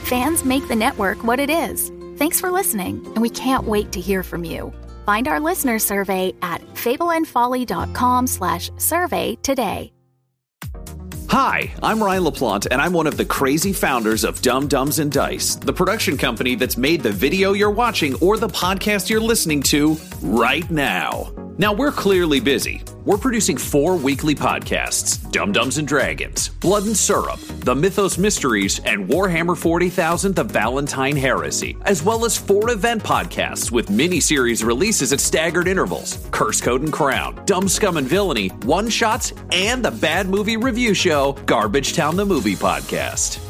Fans make the network what it is. Thanks for listening, and we can't wait to hear from you. Find our listener survey at fableandfolly.com slash survey today. Hi, I'm Ryan LaPlante, and I'm one of the crazy founders of Dumb Dumbs and Dice, the production company that's made the video you're watching or the podcast you're listening to right now. Now, we're clearly busy. We're producing four weekly podcasts Dumb Dumbs and Dragons, Blood and Syrup, The Mythos Mysteries, and Warhammer 40,000 The Valentine Heresy, as well as four event podcasts with mini series releases at staggered intervals Curse Code and Crown, Dumb Scum and Villainy, One Shots, and the bad movie review show, Garbage Town the Movie Podcast.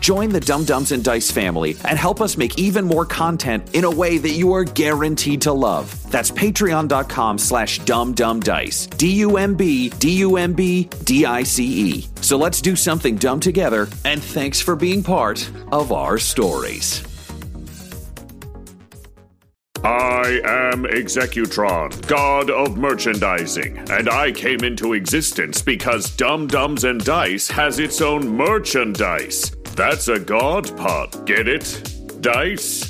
join the Dumb Dumbs and Dice family and help us make even more content in a way that you are guaranteed to love. That's patreon.com slash dumbdumbdice. D-U-M-B, D-U-M-B, D-I-C-E. So let's do something dumb together, and thanks for being part of our stories. I am Executron, god of merchandising, and I came into existence because Dumb Dumbs and Dice has its own merchandise. That's a god pod, get it? Dice?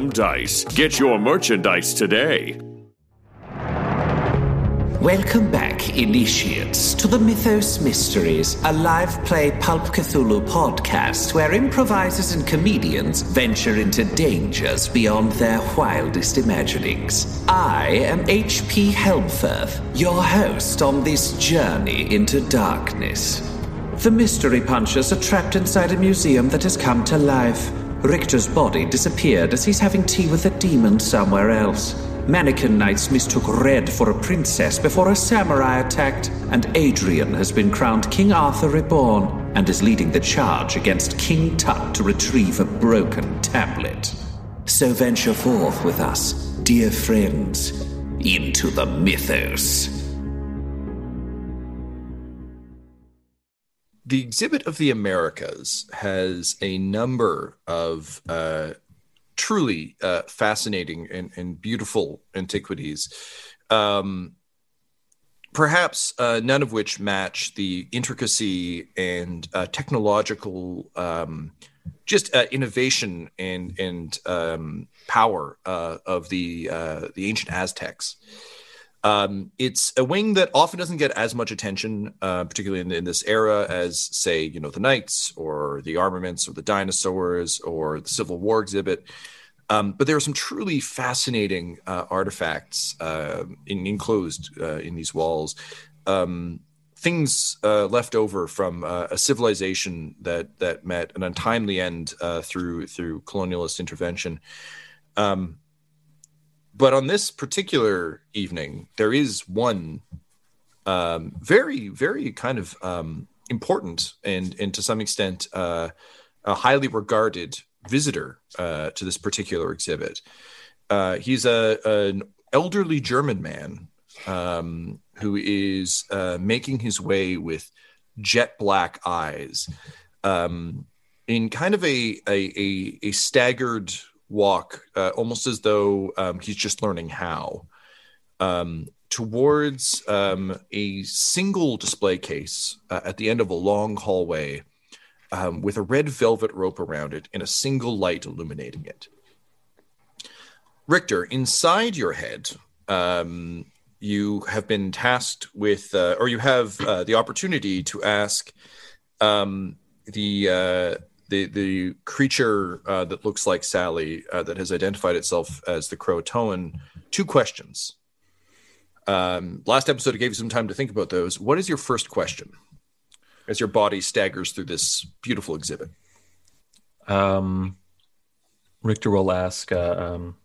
dice. Get your merchandise today. Welcome back, initiates, to the Mythos Mysteries, a live play Pulp Cthulhu podcast where improvisers and comedians venture into dangers beyond their wildest imaginings. I am H.P. Helmfirth, your host on this journey into darkness. The mystery punchers are trapped inside a museum that has come to life. Richter's body disappeared as he's having tea with a demon somewhere else. Mannequin Knights mistook Red for a princess before a samurai attacked, and Adrian has been crowned King Arthur Reborn and is leading the charge against King Tut to retrieve a broken tablet. So venture forth with us, dear friends, into the mythos. The exhibit of the Americas has a number of uh, truly uh, fascinating and, and, beautiful antiquities. Um, perhaps uh, none of which match the intricacy and uh, technological um, just uh, innovation and and um, power uh, of the the ancient Aztecs. Um, it's a wing that often doesn't get as much attention, uh, particularly in, in, this era, as say, you know, the Knights or the armaments or the dinosaurs or the Civil War exhibit. Um, but there are some truly fascinating uh, artifacts uh, in, enclosed uh, in these walls. Um, things uh, left over from uh, a civilization that that met an untimely end through through colonialist intervention. Um, but on this particular evening, there is one um, very, very kind of um, important and, and to some extent, uh, a highly regarded visitor uh, to this particular exhibit. Uh, he's a an elderly German man um, who is uh, making his way with jet black eyes um, in kind of a a, a, a staggered walk, uh, almost as though um, he's just learning how. um, towards um, a single display case uh, at the end of a long hallway um, with a red velvet rope around it and a single light illuminating it. Richter, inside your head, um, you have been tasked with, uh, or you have uh, the opportunity to ask um, the uh, the the creature uh, that looks like Sally uh, that has identified itself as the Croatoan two questions. Um, last episode, I gave you some time to think about those. What is your first question as your body staggers through this beautiful exhibit? Um, Richter will ask, uh, um,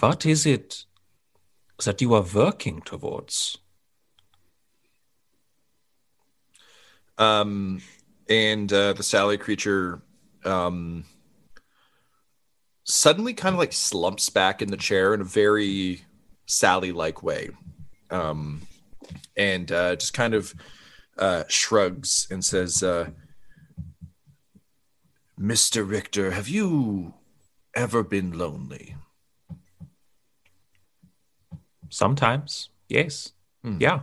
"What is it that you are working towards?" Um, and uh, the Sally creature um, suddenly kind of like slumps back in the chair in a very Sally like way. Um, and uh, just kind of uh, shrugs and says, uh, Mr. Richter, have you ever been lonely? Sometimes, yes. Yeah.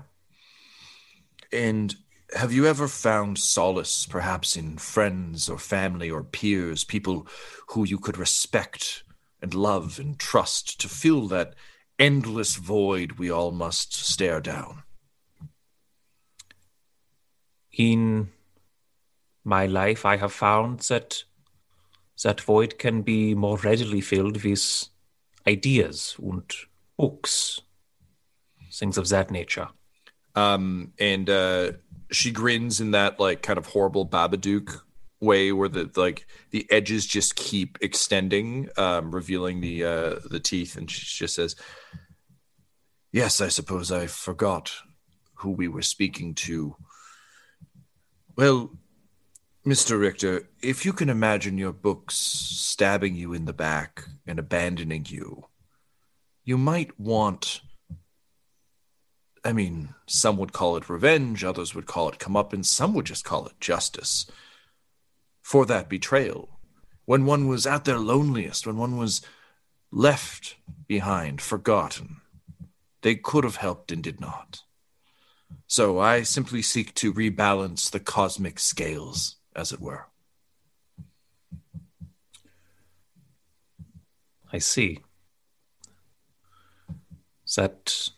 And have you ever found solace, perhaps in friends or family or peers, people who you could respect and love and trust to fill that endless void we all must stare down? in my life i have found that that void can be more readily filled with ideas and books things of that nature Um, and uh, she grins in that like kind of horrible Babadook way, where the like the edges just keep extending, um, revealing the uh, the teeth, and she just says, "Yes, I suppose I forgot who we were speaking to." Well, Mister Richter, if you can imagine your books stabbing you in the back and abandoning you, you might want. I mean, some would call it revenge, others would call it comeuppance, some would just call it justice for that betrayal. When one was at their loneliest, when one was left behind, forgotten, they could have helped and did not. So I simply seek to rebalance the cosmic scales, as it were. i see that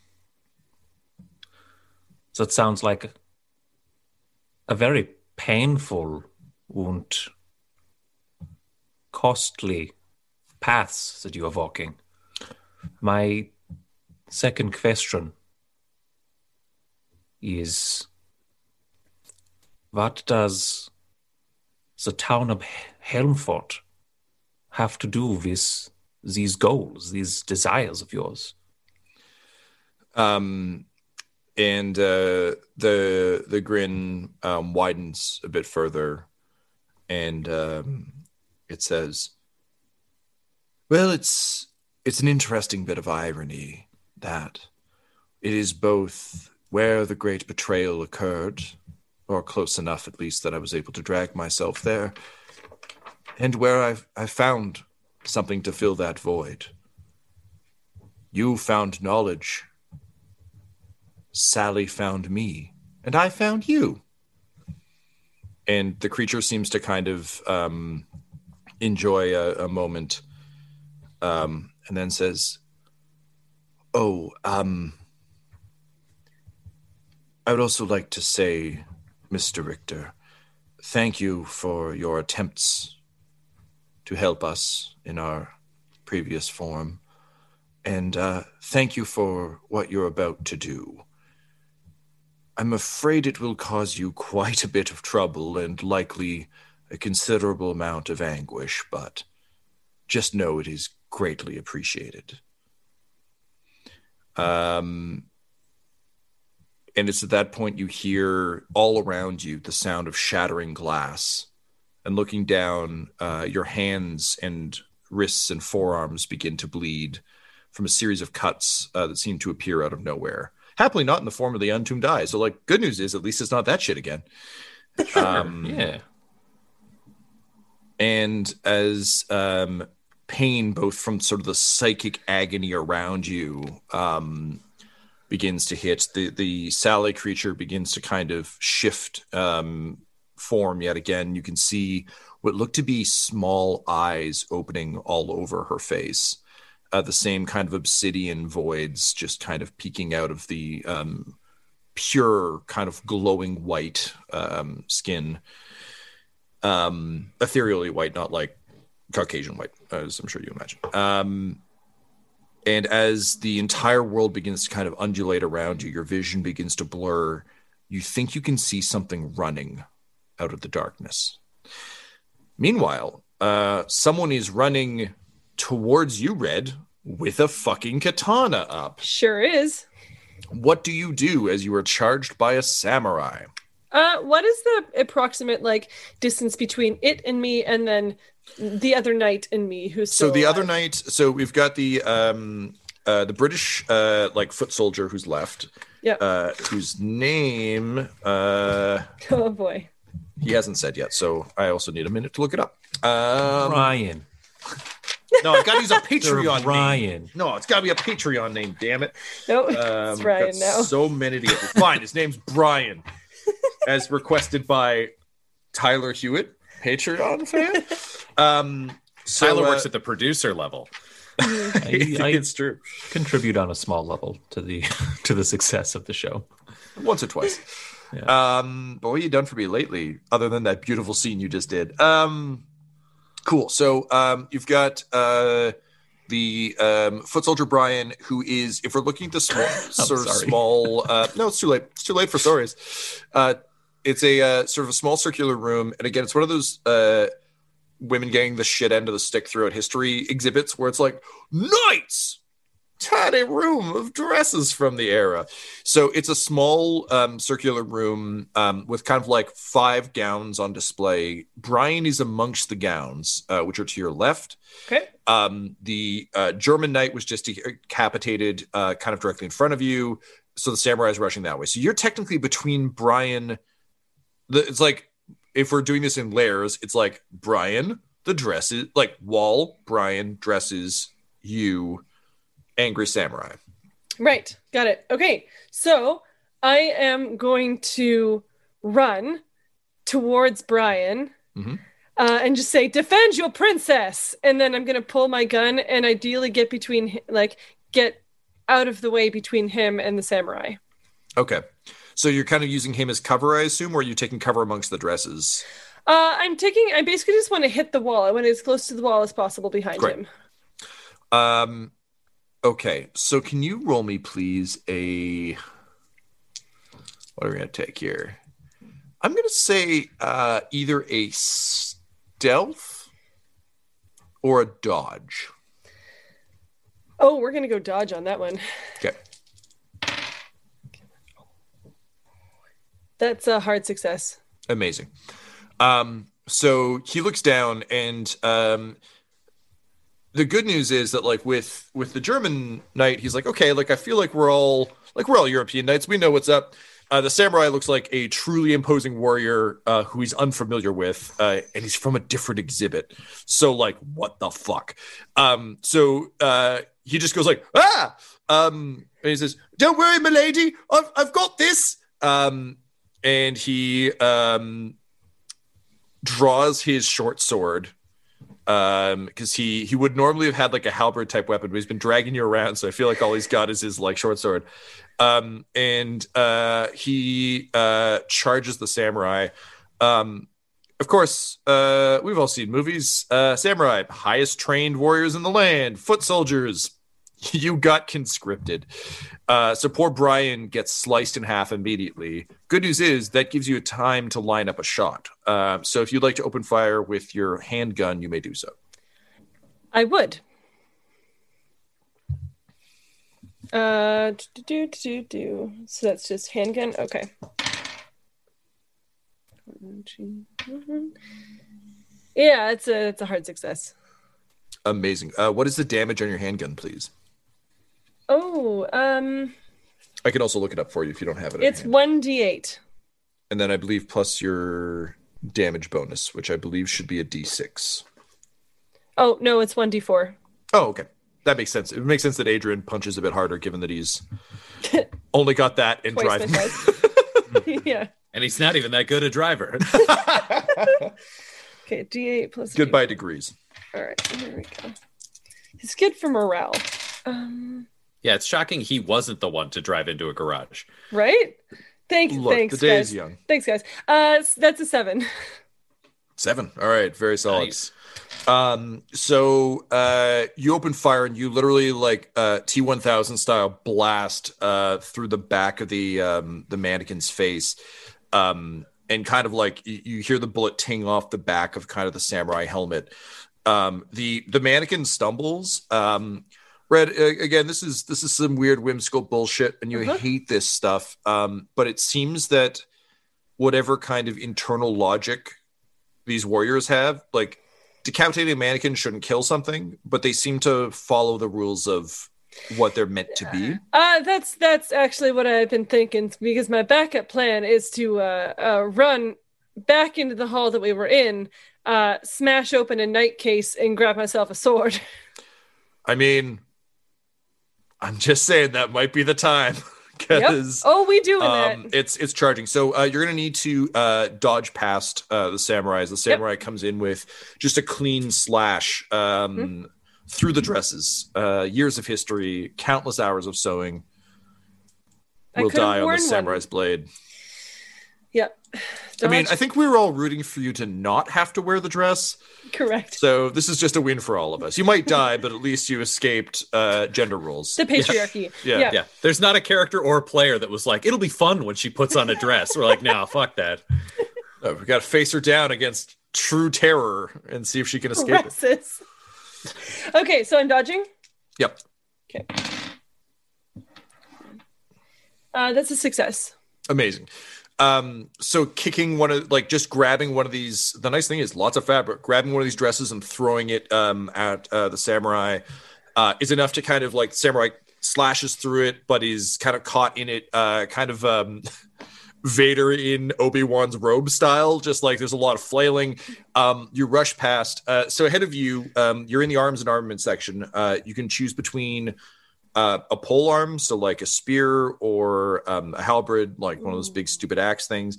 that sounds like a, very painful and costly paths that you are walking my second question is what does the town of Helmfort have to do with these goals, these desires of yours? Um, and uh, the the grin um, widens a bit further, and um, it says, "Well, it's it's an interesting bit of irony that it is both where the great betrayal occurred, or close enough at least that I was able to drag myself there, and where I've I found something to fill that void. You found knowledge." Sally found me, and I found you. And the creature seems to kind of um, enjoy a, a moment um, and then says, Oh, um, I would also like to say, Mr. Richter, thank you for your attempts to help us in our previous form. And uh, thank you for what you're about to do. I'm afraid it will cause you quite a bit of trouble and likely a considerable amount of anguish, but just know it is greatly appreciated. Um, and it's at that point you hear all around you the sound of shattering glass. And looking down, uh, your hands and wrists and forearms begin to bleed from a series of cuts uh, that seem to appear out of nowhere happily not in the form of the untombed eye. So, like, good news is at least it's not that shit again. Um, Yeah. and as um, pain, both from sort of the psychic agony around you, um, begins to hit. The the Sally creature begins to kind of shift um, form yet again. You can see what look to be small eyes opening all over her face. Uh, the same kind of obsidian voids just kind of peeking out of the um, pure kind of glowing white um, skin. Um ethereally white not like caucasian white as i'm sure you imagine. Um and as the entire world begins to kind of undulate around you your vision begins to blur you think you can see something running out of the darkness. Meanwhile uh someone is running towards you red with a fucking katana up Sure is. what do you do as you are charged by a samurai Uh, what is the approximate like distance between it and me, and then the other knight and me? Who's so still the other knight? so we've got the um uh the british uh like foot soldier who's left Yeah. uh whose name uh Oh boy. he hasn't said yet so i also need a minute to look it up um Ryan. No i gotta use a patreon name. Ryan. no it's gotta be a patreon name damn it No, um it's Ryan now. so many to get fine his name's brian as requested by tyler hewitt patreon fan um so, Tyler uh, works at the producer level. I, I it's true contribute on a small level to the to the success of the show. once or twice. Um, but what have you done for me lately, other than that beautiful scene you just did? Um, cool. So um, you've got uh, the um, foot soldier Brian, who is, if we're looking at the small, sort of small, uh, no, it's too late. It's too late for stories. Uh, it's a uh, sort of a small circular room, and again, it's one of those uh, women getting the shit end of the stick throughout history exhibits where it's like knights tiny room of dresses from the era. So it's a small um, circular room um, with kind of like five gowns on display. Brian is amongst the gowns, uh, which are to your left. Okay. Um, the uh, German knight was just decapitated, uh, kind of directly in front of you. So the samurai is rushing that way. So you're technically between Brian. The, it's like if we're doing this in layers, it's like Brian, the dresses, like wall, Brian dresses, you, angry samurai. Right. Got it. Okay. So I am going to run towards Brian Mhm. uh, and just say, defend your princess. And then I'm going to pull my gun and ideally get between, like, get out of the way between him and the samurai. Okay. So you're kind of using him as cover, I assume, or are you taking cover amongst the dresses? Uh, I'm taking, I basically just want to hit the wall. I want to as close to the wall as possible behind Great. him. Um, okay. So can you roll me, please, a. What are we going to take here? I'm going to say uh, either a stealth or a dodge. Oh, we're going to go dodge on that one. Okay. That's a hard success. Amazing. Um, so he looks down, and um, the good news is that, like with with the German knight, he's like, okay, like I feel like we're all like we're all European knights. We know what's up. Uh, the samurai looks like a truly imposing warrior uh, who he's unfamiliar with, uh, and he's from a different exhibit. So, like, what the fuck? Um, so uh, he just goes like, ah, um, and he says, "Don't worry, milady, I've I've got this." Um, and he um draws his short sword um because he he would normally have had like a halberd type weapon but he's been dragging you around so i feel like all he's got is his like short sword. Um and uh he uh charges the samurai. Um of course uh we've all seen movies. Uh samurai highest trained warriors in the land foot soldiers you got conscripted uh, so poor Brian gets sliced in half immediately. Good news is that gives you a time to line up a shot. Uh, so if you'd like to open fire with your handgun, you may do so. I would. Uh, do, do, do, do. So that's just handgun. Okay. Yeah, it's a it's a hard success. Amazing. Uh, what is the damage on your handgun, please? Oh, um, I can also look it up for you if you don't have it. it's one d eight. and then I believe plus your damage bonus, which I believe should be a d6. Oh no, it's one d four. Oh, okay. That makes sense. It makes sense that Adrian punches a bit harder, given that he's only got that in Twice driving. size. yeah. And he's not even that good a driver. Okay, d eight plus. Goodbye degrees. All right, here we go. It's good for morale. Um, yeah, it's shocking he wasn't the one to drive into a garage. right? Thank. Look, Thanks, the day guys. is young. Thanks, guys. Uh, that's a seven. Seven. All right, very solid. Nice. Um, so uh, you open fire and you literally like uh, T1000 style blast uh, through the back of the um, the mannequin's face, um, and kind of like you, you hear the bullet ting off the back of kind of the samurai helmet. Um, the the mannequin stumbles. Um, Red uh, again. This is this is some weird whimsical bullshit, and you hate this stuff. Um, but it seems that whatever kind of internal logic these warriors have, like decapitating a mannequin shouldn't kill something, but they seem to follow the rules of what they're meant to be. Uh, that's that's actually what I've been thinking because my backup plan is to uh, uh, run back into the hall that we were in, uh, smash open a night case, and grab myself a sword. I mean, I'm just saying that might be the time Yep. because Oh, we do um, that? it's it's charging. So uh, you're gonna need to uh, dodge past uh, the samurai. The samurai comes in with just a clean slash um, Mm-hmm. through the dresses. Uh, years of history, countless hours of sewing. Will die on the worn one. samurai's blade. I mean, I think we were all rooting for you to not have to wear the dress. correct. So this is just a win for all of us. You might die, but at least you escaped uh, gender rules. The patriarchy. Yeah. Yeah. Yeah, there's not a character or a player that was like, it'll be fun when she puts on a dress. We're like, no, fuck that. Uh, we got to face her down against true terror and see if she can escape it. Okay, so I'm dodging. Yep. Okay. Uh, that's a success. Amazing. Um, so kicking one of like just grabbing one of these. The nice thing is lots of fabric. Grabbing one of these dresses and throwing it um, at uh, the samurai uh, is enough to kind of like samurai slashes through it, but is kind of caught in it, uh, kind of um, Vader in Obi Wan's robe style. Just like there's a lot of flailing. Um, you rush past. Uh, so ahead of you, um, you're in the arms and armament section. Uh, you can choose between uh, a pole arm, so like a spear or um, a halberd, like one of those big stupid axe things.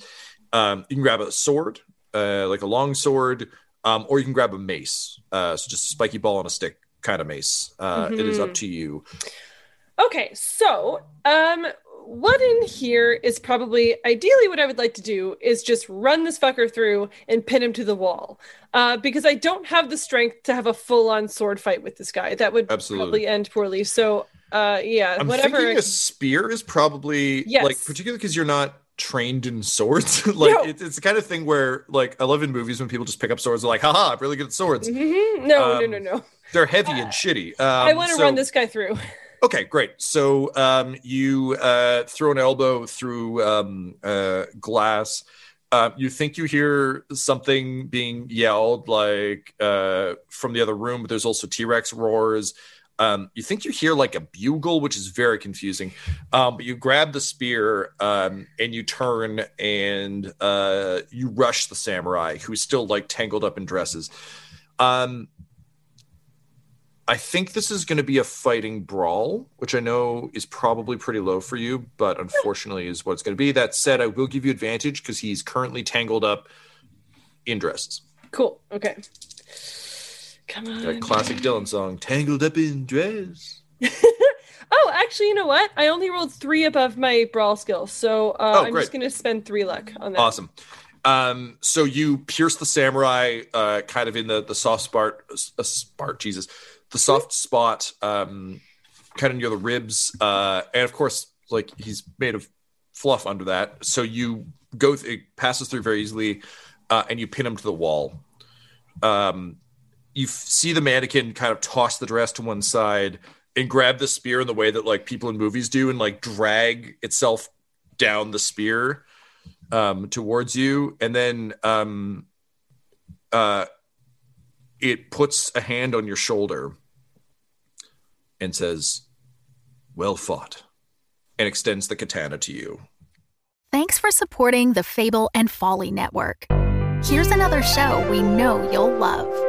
Um, you can grab a sword, uh, like a long sword, um, or you can grab a mace, uh, so just a spiky ball on a stick kind of mace. Uh, It is up to you. Okay, so um what in here is probably ideally what I would like to do is just run this fucker through and pin him to the wall. Uh, because I don't have the strength to have a full-on sword fight with this guy. That would Absolutely. probably end poorly. So uh yeah, I'm whatever. thinking a spear is probably Yes. like particularly because you're not trained in swords. like No. it, it's the kind of thing where like I love in movies when people just pick up swords. They're like, haha, I'm really good at swords. Mhm. No, no, Um, no, no. They're heavy and shitty. Um, I want to so- run this guy through. Okay, great. So um, you uh, throw an elbow through um, uh, glass. Uh, you think you hear something being yelled like uh, from the other room, but there's also T Rex roars. Um, you think you hear like a bugle, which is very confusing. Um, but you grab the spear um, and you turn and uh, you rush the samurai who's still like tangled up in dresses. Um, I think this is going to be a fighting brawl, which I know is probably pretty low for you, but unfortunately is what it's going to be. That said, I will give you advantage because he's currently tangled up in dresses. Cool. Okay. Come on. That classic Dylan song, "Tangled Up in Dress." Oh, actually, you know what? I only rolled three above my brawl skill, so uh, Oh, I'm great. just going to spend three luck on that. Awesome. Um, so you pierce the samurai, uh, kind of in the the soft spot, uh, spot, Jesus, the soft spot, um, kind of near the ribs, uh, and of course, like he's made of fluff under that. So you go, th- it passes through very easily, uh, and you pin him to the wall. Um, you see the mannequin kind of toss the dress to one side and grab the spear in the way that like people in movies do, and like drag itself down the spear um, towards you, and then um, uh, it puts a hand on your shoulder and says, "Well fought," and extends the katana to you. Thanks for supporting the Fable and Folly Network. Here's another show we know you'll love.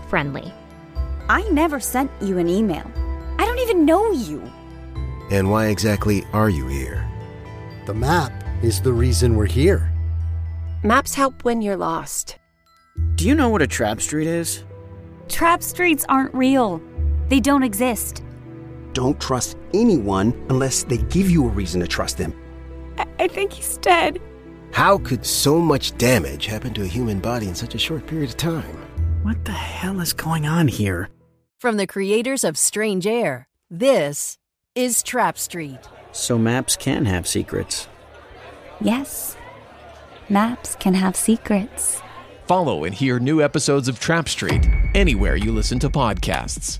friendly. I never sent you an email. I don't even know you. And why exactly are you here? The map is the reason we're here. Maps help when you're lost. Do you know what a trap street is? Trap streets aren't real. They don't exist. Don't trust anyone unless they give you a reason to trust them. I, I think he's dead. How could so much damage happen to a human body in such a short period of time? What the hell is going on here? From the creators of Strange Air, this is Trap Street. So maps can have secrets. Yes. Maps can have secrets. Follow and hear new episodes of Trap Street anywhere you listen to podcasts.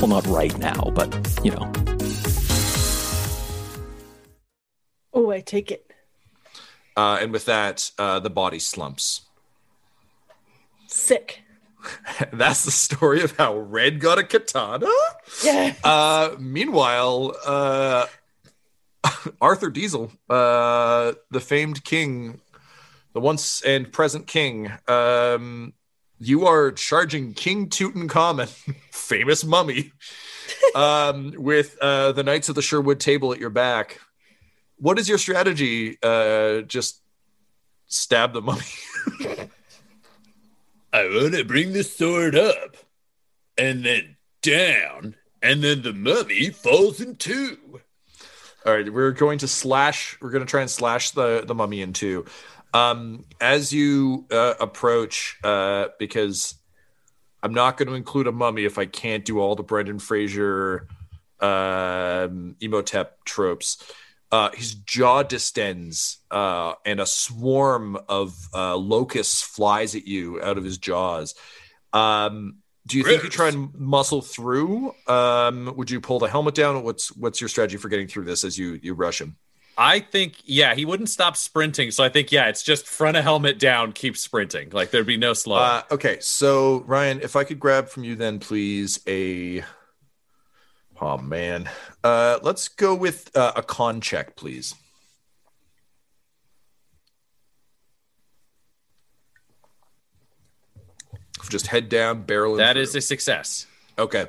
Well, not right now, but you know. Oh, I take it. Uh, and with that, uh, the body slumps. Sick. That's the story of how Red got a katana. Yeah. Uh, meanwhile, uh, Arthur Diesel, uh, the famed king, the once and present king, um, you are charging King Tutankhamun, famous mummy, um, with uh, the Knights of the Sherwood table at your back. What is your strategy? Uh, just stab the mummy. I want to bring the sword up and then down, and then the mummy falls in two. All right, we're going to slash. We're going to try and slash the the mummy in two. Um, as you uh, approach, uh, because I'm not going to include a mummy if I can't do all the Brendan Fraser um, Imhotep tropes. Uh, his jaw distends, uh, and a swarm of uh, locusts flies at you out of his jaws. Um, do you think you try and muscle through? Um, would you pull the helmet down? What's what's your strategy for getting through this as you you rush him? I think, yeah, he wouldn't stop sprinting. So I think, yeah, it's just front of helmet down, keep sprinting. Like there'd be no slow. Uh, okay, so Ryan, if I could grab from you then, please, a. Oh man, uh, let's go with uh, a con check, please. Just head down, barrel. That is a success. Okay.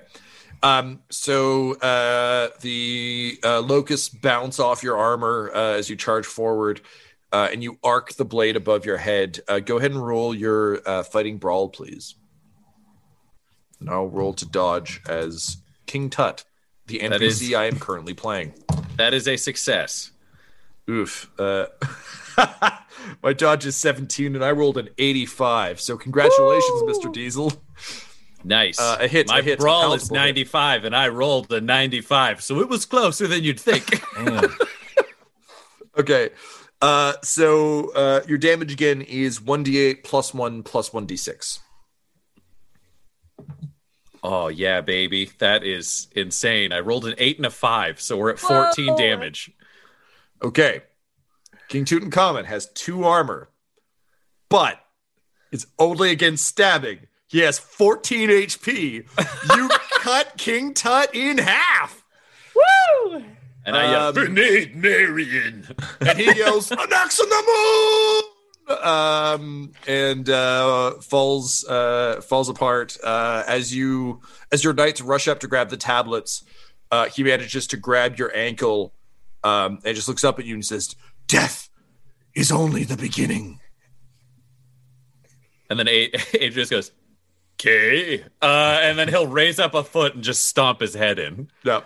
Um, so uh, the uh, locusts bounce off your armor uh, as you charge forward, uh, and you arc the blade above your head. Uh, go ahead and roll your uh, fighting brawl, please. And I'll roll to dodge as King Tut, the NPC is- I am currently playing. That is a success. Oof. Uh, my dodge is 17, and I rolled an 85. So congratulations, Mr. Diesel. Nice. Uh, a hit. My a hit, brawl is palatable hit. 95, and I rolled a 95. So it was closer than you'd think. Okay. Uh, so uh, your damage again is 1d8 plus 1 plus 1d6. oh, yeah, baby. That is insane. I rolled an 8 and a 5. So we're at 14 Whoa. damage. Okay. King Tutankhamun has two armor, but it's only against stabbing. He has 14 HP. You cut King Tut in half. Woo! And I yell, Um, Grenade Marion. and he yells, "An axe on the moon!" Um, and uh, falls uh, falls apart uh, as you as your knights rush up to grab the tablets. Uh, he manages to grab your ankle um, and just looks up at you and says, "Death is only the beginning." And then A- Adrian just goes, "Okay," uh, and then he'll raise up a foot and just stomp his head in. Yep.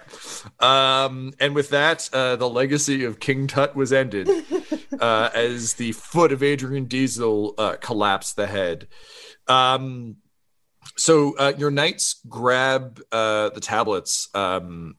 Um, and with that, uh, the legacy of King Tut was ended uh, as the foot of Adrian Diesel uh, collapsed the head. Um, so uh, your knights grab uh, the tablets, um,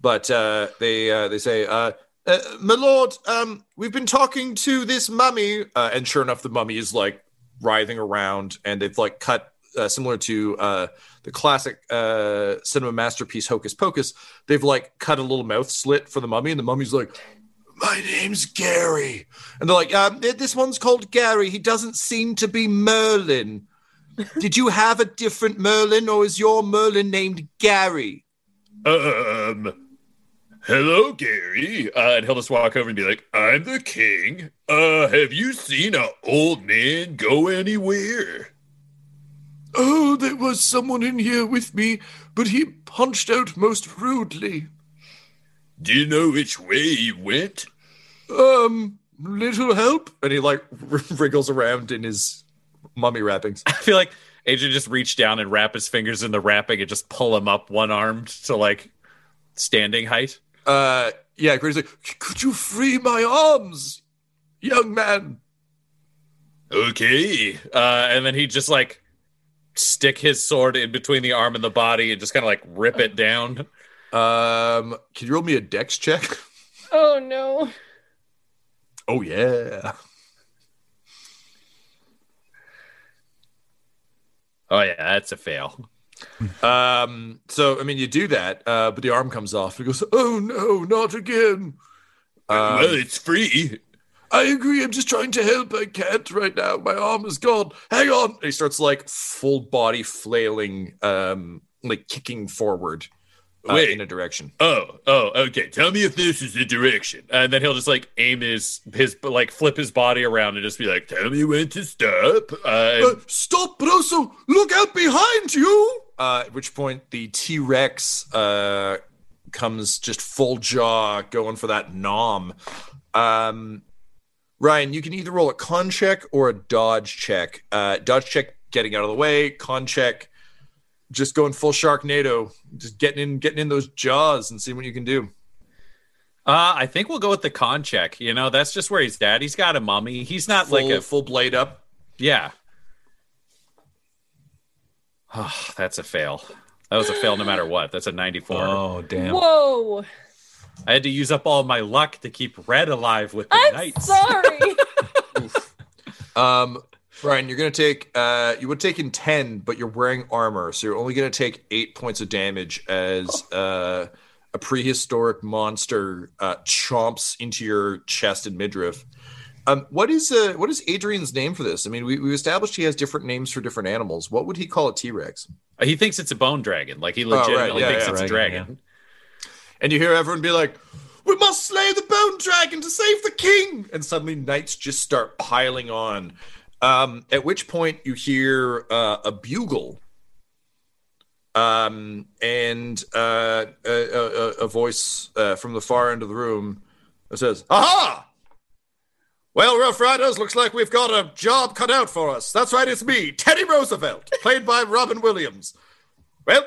but uh, they uh, they say, uh, uh, "My lord, um, we've been talking to this mummy," uh, and sure enough, the mummy is like writhing around, and they've like cut uh, similar to uh, the classic uh, cinema masterpiece Hocus Pocus. They've like cut a little mouth slit for the mummy, and the mummy's like, "My name's Gary," and they're like, um, "This one's called Gary. He doesn't seem to be Merlin. Did you have a different Merlin, or is your Merlin named Gary?" Um, hello, Gary. Uh, and he'll just walk over and be like, I'm the king. Uh, have you seen a old man go anywhere? Oh, there was someone in here with me, but he punched out most rudely. Do you know which way he went? Um, little help. And he like wriggles around in his mummy wrappings. I feel like Adrian just reach down and wrap his fingers in the wrapping and just pull him up one armed to like standing height. Uh, yeah, Grady's like, could you free my arms, young man? Okay. Uh, and then he just like stick his sword in between the arm and the body and just kind of like rip it down. Um, can you roll me a dex check? Oh no. Oh yeah. Oh yeah, that's a fail. Um, so I mean, you do that, uh, but the arm comes off. He goes, "Oh no, not again." Um, well, it's free. I agree. I'm just trying to help. I can't right now. My arm is gone. Hang on. And he starts like full body flailing, um, like kicking forward uh, Wait. in a direction. Oh, oh, okay. Tell me if this is the direction. And then he'll just like aim his his like flip his body around and just be like, Tell me when to stop. uh, Uh, stop, but also look out behind you. Uh, at which point the T Rex uh, comes just full jaw going for that nom. Um, Ryan, you can either roll a con check or a dodge check. Uh, dodge check, getting out of the way. Con check, just going full Sharknado, just getting in, getting in those jaws and seeing what you can do. Uh, I think we'll go with the con check. You know, that's just where he's at. He's got a mummy. He's not Full, like a full blade up. yeah. Oh, that's a fail. That was a fail no matter what. That's a 94. Oh, damn. Whoa. I had to use up all my luck to keep Red alive with the I'm knights. sorry. Um, Brian, you're gonna take uh, you would take in ten, but you're wearing armor, so you're only gonna take eight points of damage as uh, a prehistoric monster uh, chomps into your chest and midriff. Um, what is uh, what is Adrian's name for this? I mean, we, we established he has different names for different animals. What would he call a T Rex? He thinks it's a bone dragon. Like he Oh, right. legitimately Yeah, thinks yeah. it's a Dragon, dragon. And you hear everyone be like, "We must slay the bone dragon to save the king!" And suddenly, knights just start piling on. Um, at which point, you hear uh, a bugle, um, and uh, a, a, a voice uh, from the far end of the room that says, "Aha! Well, Rough Riders, looks like we've got a job cut out for us. That's right, it's me, Teddy Roosevelt, played by Robin Williams. Well,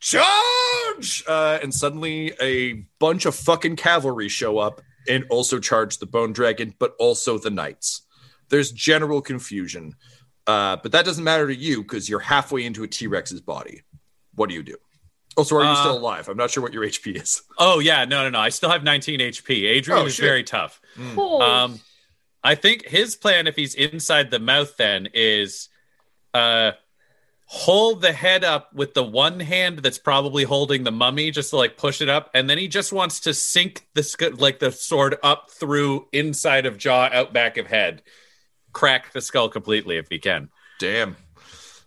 charge! Uh, and suddenly a bunch of fucking cavalry show up and also charge the Bone Dragon, but also the knights. There's general confusion. Uh, but that doesn't matter to you because you're halfway into a T Rex's body. What do you do? Also, are you Uh, still alive? I'm not sure what your HP is. Oh yeah, no, no, no. I still have 19 HP. Adrian Oh, is shit. very tough. Cool. Um, I think his plan, if he's inside the mouth, then is uh hold the head up with the one hand that's probably holding the mummy, just to like push it up, and then he just wants to sink the like the sword up through inside of jaw, out back of head, crack the skull completely if he can. Damn.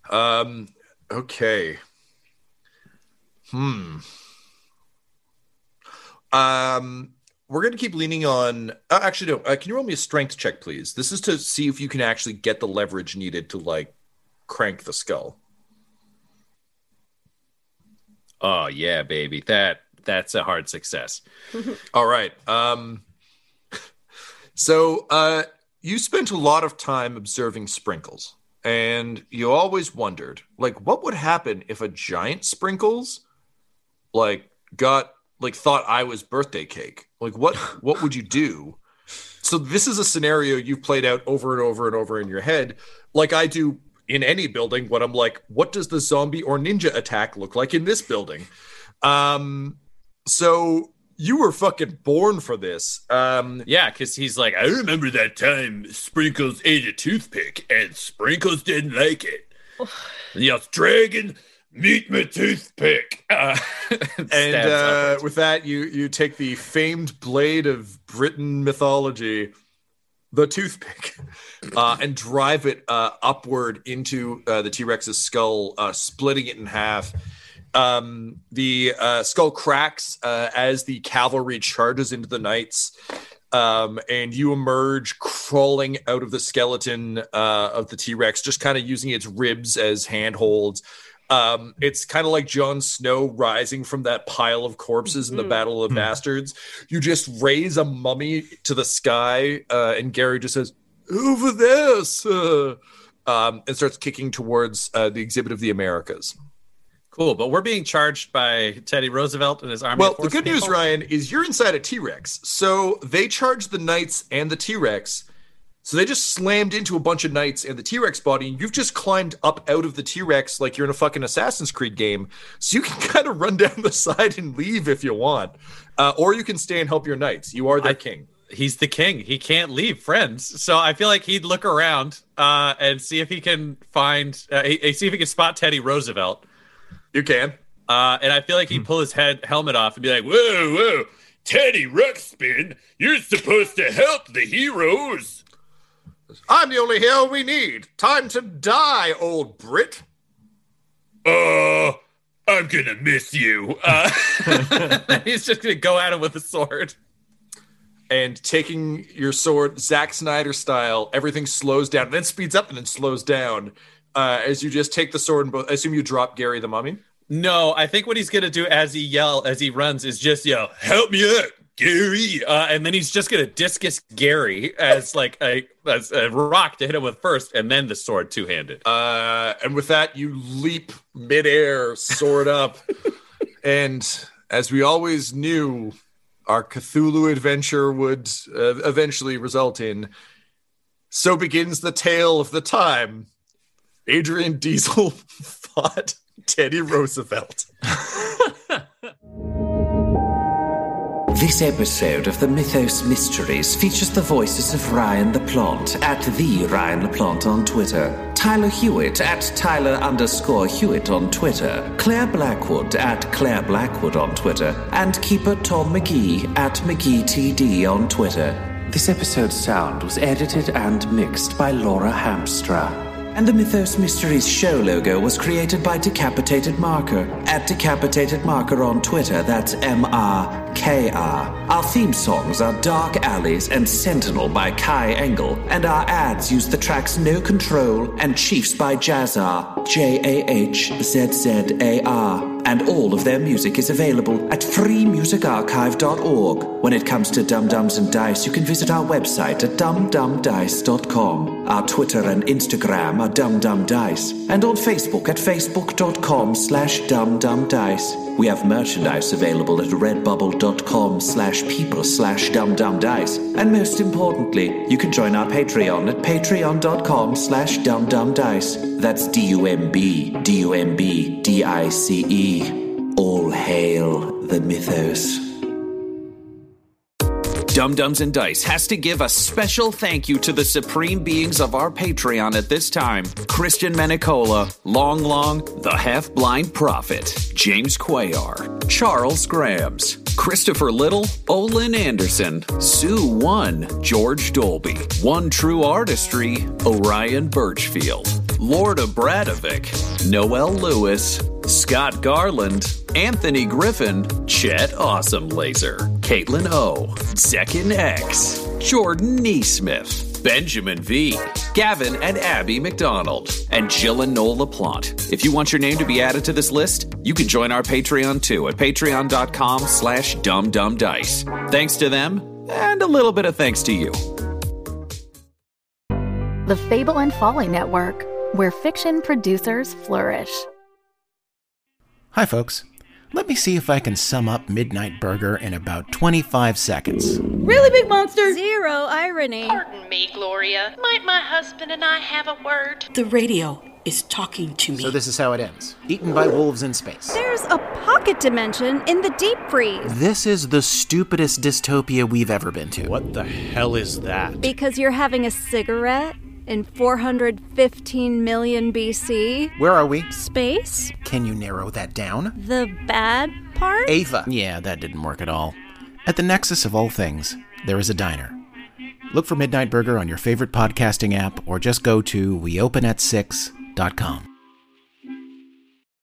Um. Okay. Hmm. Um. We're going to keep leaning on. Uh, actually, no. Uh, can you roll me a strength check, please? This is to see if you can actually get the leverage needed to like crank the skull. Oh yeah, baby, that that's a hard success. All right. Um. So, uh, you spent a lot of time observing Sprinkles. and you always wondered, like, what would happen if a giant sprinkles, like, got like thought I was birthday cake? Like, what what would you do? So this is a scenario you've played out over and over and over in your head, like I do in any building. When I'm like, what does the zombie or ninja attack look like in this building? Um, so you were fucking born for this. Um, yeah, because he's like, I remember that time Sprinkles ate a toothpick and Sprinkles didn't like it. yes, Dragon, meet my toothpick. Uh, and uh, with that, you you take the famed blade of Britain mythology, the toothpick, uh, and drive it uh, upward into uh, the T Rex's skull, uh, splitting it in half. Um, the uh, skull cracks uh, as the cavalry charges into the knights. Um, and you emerge crawling out of the skeleton of the T Rex, just kind of using its ribs as handholds. Um, it's kind of like Jon Snow rising from that pile of corpses in the Mhm. Battle of Hmm. Bastards. You just raise a mummy to the sky, uh, and Gary just says, "Over there, sir," um, and starts kicking towards uh, the exhibit of the Americas. Cool, but we're being charged by Teddy Roosevelt and his army. Well, of the horse good news. Ryan, is you're inside a T Rex. So they charge the Knights and the T Rex. So they just slammed into a bunch of Knights and the T Rex body, and you've just climbed up out of the T Rex like you're in a fucking Assassin's Creed game. So you can kind of run down the side and leave if you want. Uh, or you can stay and help your Knights. You are their king. He's the king. He can't leave friends. So I feel like he'd look around uh, and see if he can find, uh, see if he can spot Teddy Roosevelt. You can. Uh, and I feel like he'd pull his head helmet off and be like, Whoa, whoa, Teddy Ruxpin, you're supposed to help the heroes. I'm the only hero we need. Time to die, old Brit. Uh, I'm gonna miss you. Uh, he's just gonna go at him with a sword. And taking your sword, Zack Snyder style, everything slows down, then speeds up and then slows down uh, as you just take the sword and both. I assume you drop Gary the Mummy. No, I think what he's gonna do as he yell as he runs is just yell, "Help me out, Gary!" Uh, and then he's just gonna discus Gary as like a as a rock to hit him with first, and then the sword two handed. Uh, and with that, you leap midair, sword up. and as we always knew, our Cthulhu adventure would uh, eventually result in. So begins the tale of the time Adrian Diesel fought Teddy Roosevelt. This episode of the Mythos Mysteries features the voices of Ryan LaPlante at the Ryan LaPlante on Twitter, Tyler Hewitt at Tyler underscore Hewitt on Twitter, Clare Blackwood at Clare Blackwood on Twitter, and Keeper Tom McGee at McGeeTD on Twitter. This episode's sound was edited and mixed by Laura Hamstra. And the Mythos Mysteries show logo was created by Decapitated Marker at Decapitated Marker on Twitter. That's M R K R. Our theme songs are Dark Alleys and Sentinel by Kai Engel, and our ads use the tracks No Control and Chiefs by Jahzzar, J A H Z Z A R. And all of their music is available at freemusicarchive.org. When it comes to Dumb Dumbs and Dice, you can visit our website at dumbdumbdice.com. Our Twitter and Instagram are dumbdumbdice, and on Facebook at facebook.com slash dumbdumbdice. We have merchandise available at redbubble.com slash people slash dumbdumbdice. And most importantly, you can join our Patreon at patreon.com slash dumbdumbdice. That's D-U-M-B, D-U-M-B, D-I-C-E. All hail the mythos. Dumb Dumbs and Dice has to give a special thank you to the supreme beings of our Patreon at this time. Christian Menicola, Long Long, the Half Blind Prophet, James Quayar, Charles Grams, Christopher Little, Olin Anderson, Sue One, George Dolby, One True Artistry, Orion Birchfield, Lord of Bradovic, Noel Lewis, Scott Garland, Anthony Griffin, Chet Awesome Laser, Caitlin O, Zekin X, Jordan Neesmith, Benjamin V, Gavin and Abby McDonald, and Jill and Noel LaPlante. If you want your name to be added to this list, you can join our Patreon too at patreon.com slash dumbdumbdice. Thanks to them, and a little bit of thanks to you. The Fable and Folly Network, where fiction producers flourish. Hi, folks. Let me see if I can sum up Midnight Burger in about 25 seconds. Really big monster. Zero irony. Pardon me, Gloria. Might my husband and I have a word? The radio is talking to me. So this is how it ends. Eaten by wolves in space. There's a pocket dimension in the deep freeze. This is the stupidest dystopia we've ever been to. What the hell is that? Because you're having a cigarette in 415 million BC. Where are we? Space? Can you narrow that down? The bad part? Ava. Yeah, that didn't work at all. At the nexus of all things, there is a diner. Look for Midnight Burger on your favorite podcasting app or just go to weopenat6.com.